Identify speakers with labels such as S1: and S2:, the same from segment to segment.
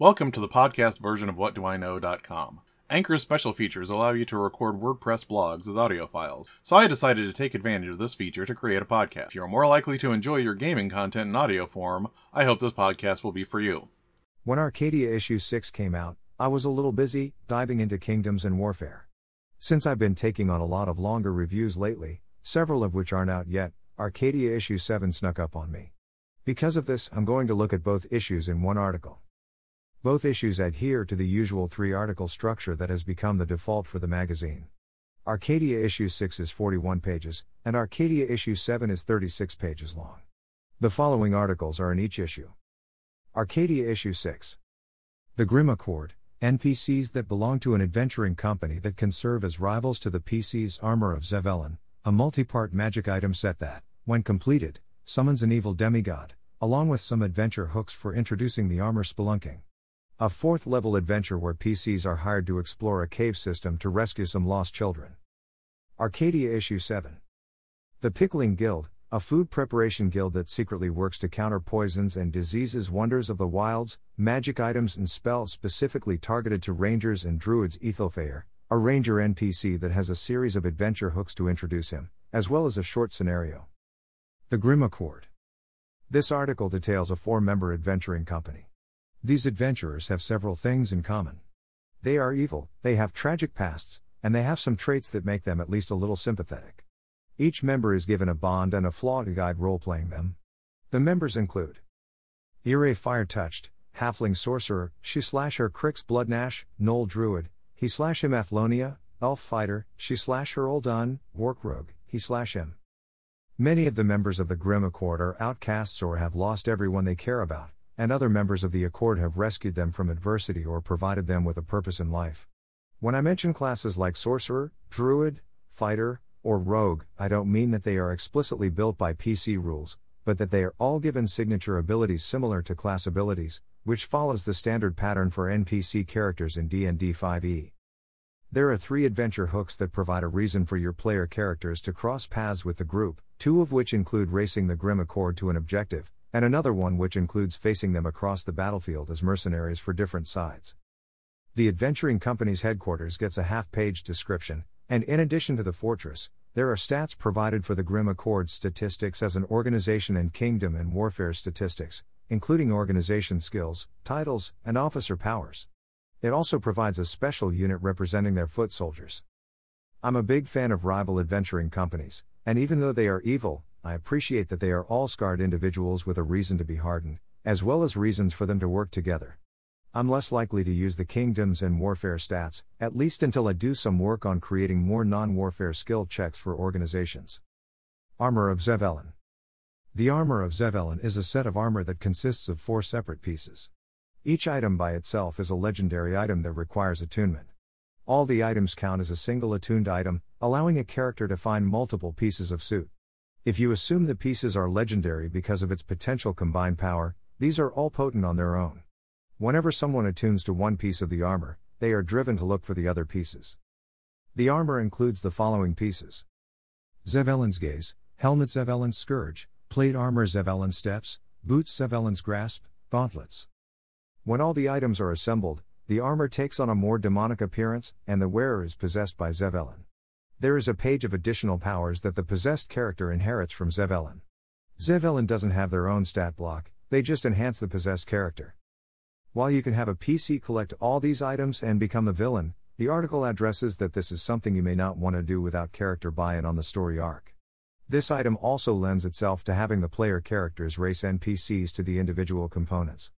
S1: Welcome to the podcast version of WhatDoIKnow.com. Anchor's special features allow you to record WordPress blogs as audio files, so I decided to take advantage of this feature to create a podcast. If you're more likely to enjoy your gaming content in audio form, I hope this podcast will be for you.
S2: When Arcadia Issue 6 came out, I was a little busy, diving into Kingdoms and Warfare. Since I've been taking on a lot of longer reviews lately, several of which aren't out yet, Arcadia Issue 7 snuck up on me. Because of this, I'm going to look at both issues in one article. Both issues adhere to the usual three article structure that has become the default for the magazine. Arcadia issue 6 is 41 pages, and Arcadia issue 7 is 36 pages long. The following articles are in each issue. Arcadia issue 6. The Grim Accord, NPCs that belong to an adventuring company that can serve as rivals to the PC's Armor of Zevelen, a multi part magic item set that, when completed, summons an evil demigod, along with some adventure hooks for introducing the armor spelunking. A fourth level adventure where PCs are hired to explore a cave system to rescue some lost children. Arcadia Issue 7. The Pickling Guild, a food preparation guild that secretly works to counter poisons and diseases, wonders of the wilds, magic items, and spells specifically targeted to rangers and druids. Ethelfair, a ranger NPC that has a series of adventure hooks to introduce him, as well as a short scenario. The Grim Accord. This article details a four member adventuring company. These adventurers have several things in common. They are evil, they have tragic pasts, and they have some traits that make them at least a little sympathetic. Each member is given a bond and a flaw to guide role playing them. The members include Ire Fire Touched, Halfling Sorcerer, She slash her Crix Bloodgnash, Gnoll Druid, He slash him Athlonia, Elf Fighter, She slash her Ul'Dun, Orc Rogue, He slash him. Many of the members of the Grim Accord are outcasts or have lost everyone they care about and other members of the Accord have rescued them from adversity or provided them with a purpose in life. When I mention classes like Sorcerer, Druid, Fighter, or Rogue, I don't mean that they are explicitly built by PC rules, but that they are all given signature abilities similar to class abilities, which follows the standard pattern for NPC characters in D&D 5e. There are three adventure hooks that provide a reason for your player characters to cross paths with the group, two of which include racing the Grim Accord to an objective, and another one which includes facing them across the battlefield as mercenaries for different sides. The adventuring company's headquarters gets a half page description, and in addition to the fortress, there are stats provided for the Grim Accord statistics as an organization and kingdom and warfare statistics, including organization skills, titles, and officer powers. It also provides a special unit representing their foot soldiers. I'm a big fan of rival adventuring companies, and even though they are evil, I appreciate that they are all scarred individuals with a reason to be hardened, as well as reasons for them to work together. I'm less likely to use the kingdoms and warfare stats, at least until I do some work on creating more non warfare skill checks for organizations. Armor of Zevelen. The Armor of Zevelen is a set of armor that consists of four separate pieces. Each item by itself is a legendary item that requires attunement. All the items count as a single attuned item, allowing a character to find multiple pieces of suit. If you assume the pieces are legendary because of its potential combined power, these are all potent on their own. Whenever someone attunes to one piece of the armor, they are driven to look for the other pieces. The armor includes the following pieces Zevelen's Gaze, Helmet Zevelen's Scourge, Plate Armor Zevelen's Steps, Boots Zevelen's Grasp, Gauntlets. When all the items are assembled, the armor takes on a more demonic appearance, and the wearer is possessed by Zevelen. There is a page of additional powers that the possessed character inherits from Zevelen. Zevelen doesn't have their own stat block, they just enhance the possessed character. While you can have a PC collect all these items and become a villain, the article addresses that this is something you may not want to do without character buy in on the story arc. This item also lends itself to having the player characters race NPCs to the individual components.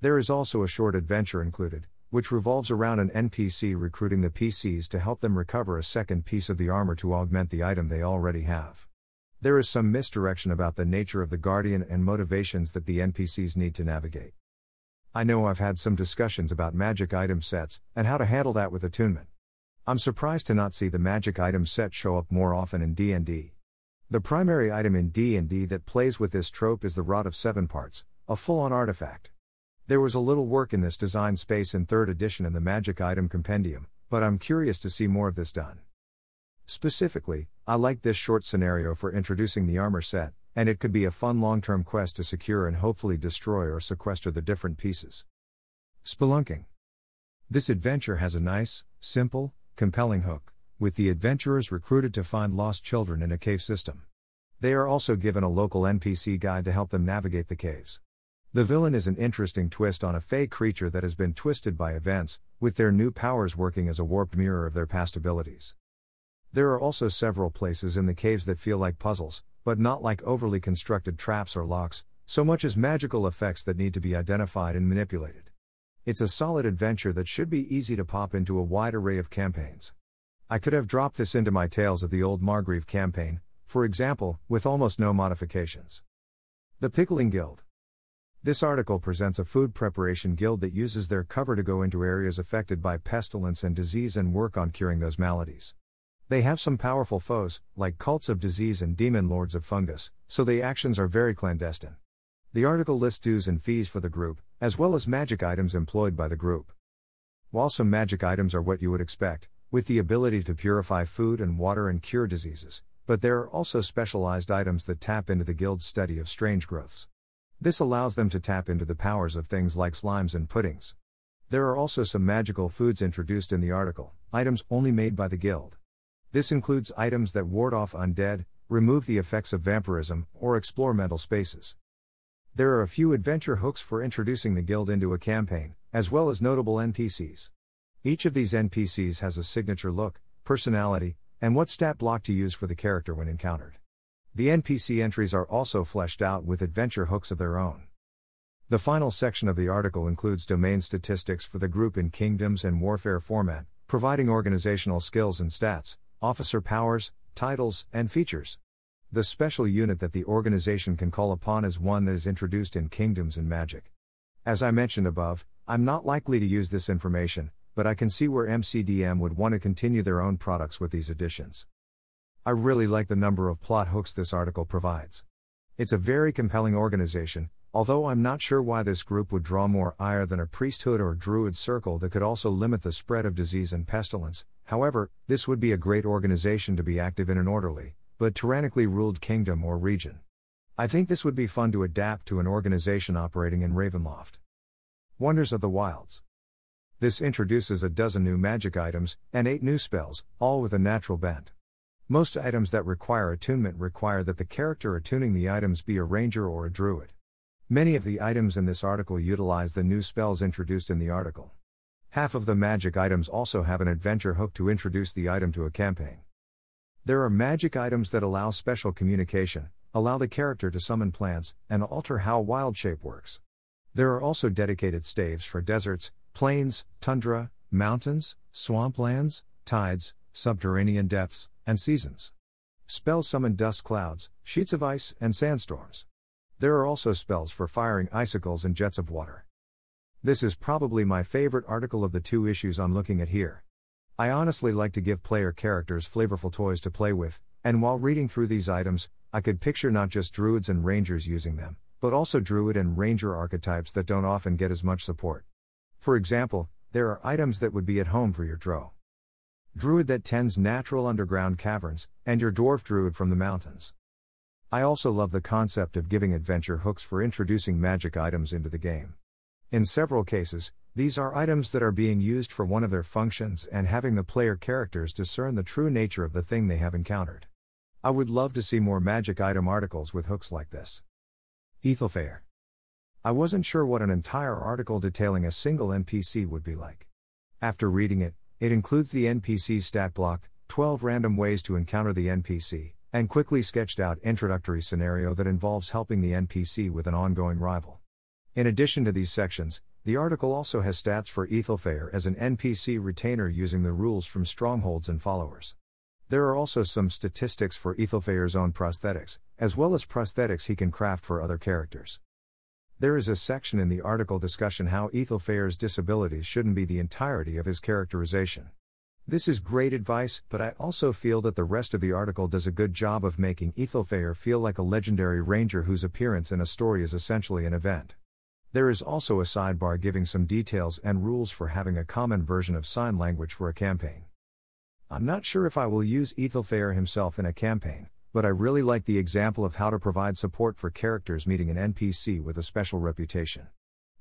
S2: There is also a short adventure included, which revolves around an NPC recruiting the PCs to help them recover a second piece of the armor to augment the item they already have. There is some misdirection about the nature of the Guardian and motivations that the NPCs need to navigate. I know I've had some discussions about magic item sets and how to handle that with attunement. I'm surprised to not see the magic item set show up more often in D&D. The primary item in D&D that plays with this trope is the Rod of Seven Parts, a full-on artifact. There was a little work in this design space in 3rd edition in the Magic Item Compendium, but I'm curious to see more of this done. Specifically, I like this short scenario for introducing the armor set, and it could be a fun long term quest to secure and hopefully destroy or sequester the different pieces. Spelunking. This adventure has a nice, simple, compelling hook, with the adventurers recruited to find lost children in a cave system. They are also given a local NPC guide to help them navigate the caves. The villain is an interesting twist on a fake creature that has been twisted by events, with their new powers working as a warped mirror of their past abilities. There are also several places in the caves that feel like puzzles, but not like overly constructed traps or locks, so much as magical effects that need to be identified and manipulated. It's a solid adventure that should be easy to pop into a wide array of campaigns. I could have dropped this into my Tales of the Old Margrave campaign, for example, with almost no modifications. The Pickling Guild. This article presents a food preparation guild that uses their cover to go into areas affected by pestilence and disease and work on curing those maladies. They have some powerful foes, like cults of disease and demon lords of fungus, so the actions are very clandestine. The article lists dues and fees for the group, as well as magic items employed by the group. While some magic items are what you would expect, with the ability to purify food and water and cure diseases, but there are also specialized items that tap into the guild's study of strange growths. This allows them to tap into the powers of things like slimes and puddings. There are also some magical foods introduced in the article, items only made by the guild. This includes items that ward off undead, remove the effects of vampirism, or explore mental spaces. There are a few adventure hooks for introducing the guild into a campaign, as well as notable NPCs. Each of these NPCs has a signature look, personality, and what stat block to use for the character when encountered. The NPC entries are also fleshed out with adventure hooks of their own. The final section of the article includes domain statistics for the group in Kingdoms and Warfare format, providing organizational skills and stats, officer powers, titles, and features. The special unit that the organization can call upon is one that is introduced in Kingdoms and Magic. As I mentioned above, I'm not likely to use this information, but I can see where MCDM would want to continue their own products with these additions. I really like the number of plot hooks this article provides. It's a very compelling organization, although I'm not sure why this group would draw more ire than a priesthood or druid circle that could also limit the spread of disease and pestilence. However, this would be a great organization to be active in an orderly, but tyrannically ruled kingdom or region. I think this would be fun to adapt to an organization operating in Ravenloft. Wonders of the Wilds. This introduces a dozen new magic items, and eight new spells, all with a natural bent. Most items that require attunement require that the character attuning the items be a ranger or a druid. Many of the items in this article utilize the new spells introduced in the article. Half of the magic items also have an adventure hook to introduce the item to a campaign. There are magic items that allow special communication, allow the character to summon plants, and alter how wild shape works. There are also dedicated staves for deserts, plains, tundra, mountains, swamplands, tides, subterranean depths, and seasons. Spells summon dust clouds, sheets of ice, and sandstorms. There are also spells for firing icicles and jets of water. This is probably my favorite article of the two issues I'm looking at here. I honestly like to give player characters flavorful toys to play with, and while reading through these items, I could picture not just druids and rangers using them, but also druid and ranger archetypes that don't often get as much support. For example, there are items that would be at home for your Drow. Druid that tends natural underground caverns, and your Dwarf Druid from the mountains. I also love the concept of giving adventure hooks for introducing magic items into the game. In several cases, these are items that are being used for one of their functions and having the player characters discern the true nature of the thing they have encountered. I would love to see more magic item articles with hooks like this. Ethelfair. I wasn't sure what an entire article detailing a single NPC would be like. After reading it, it includes the NPC stat block, 12 random ways to encounter the NPC, and quickly sketched out introductory scenario that involves helping the NPC with an ongoing rival. In addition to these sections, the article also has stats for Ethelfair as an NPC retainer using the rules from strongholds and followers. There are also some statistics for Ethelfair's own prosthetics, as well as prosthetics he can craft for other characters. There is a section in the article discussion how Ethelfair's disabilities shouldn't be the entirety of his characterization. This is great advice, but I also feel that the rest of the article does a good job of making Ethelfair feel like a legendary ranger whose appearance in a story is essentially an event. There is also a sidebar giving some details and rules for having a common version of sign language for a campaign. I'm not sure if I will use Ethelfair himself in a campaign, but I really like the example of how to provide support for characters meeting an NPC with a special reputation.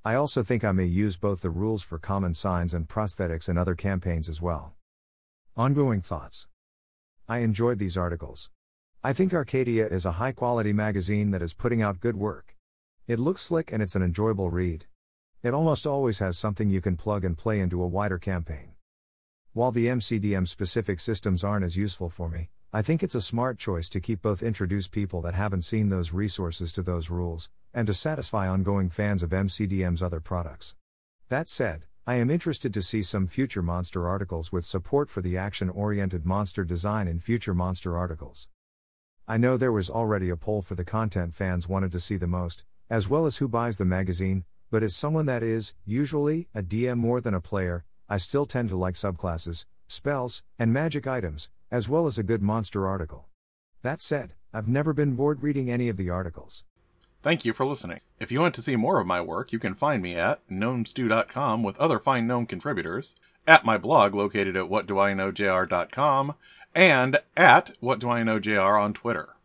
S2: I also think I may use both the rules for common signs and prosthetics in other campaigns as well. Ongoing thoughts. I enjoyed these articles. I think Arcadia is a high quality magazine that is putting out good work. It looks slick and it's an enjoyable read. It almost always has something you can plug and play into a wider campaign. While the MCDM specific systems aren't as useful for me, I think it's a smart choice to keep both introduce people that haven't seen those resources to those rules, and to satisfy ongoing fans of MCDM's other products. That said, I am interested to see some future monster articles with support for the action oriented monster design in future monster articles. I know there was already a poll for the content fans wanted to see the most, as well as who buys the magazine, but as someone that is, usually, a DM more than a player, I still tend to like subclasses, spells, and magic items, as well as a good monster article. That said, I've never been bored reading any of the articles.
S1: Thank you for listening. If you want to see more of my work, you can find me at gnomestew.com with other fine gnome contributors, at my blog located at whatdoiknowjr.com, and at whatdoiknowjr on Twitter.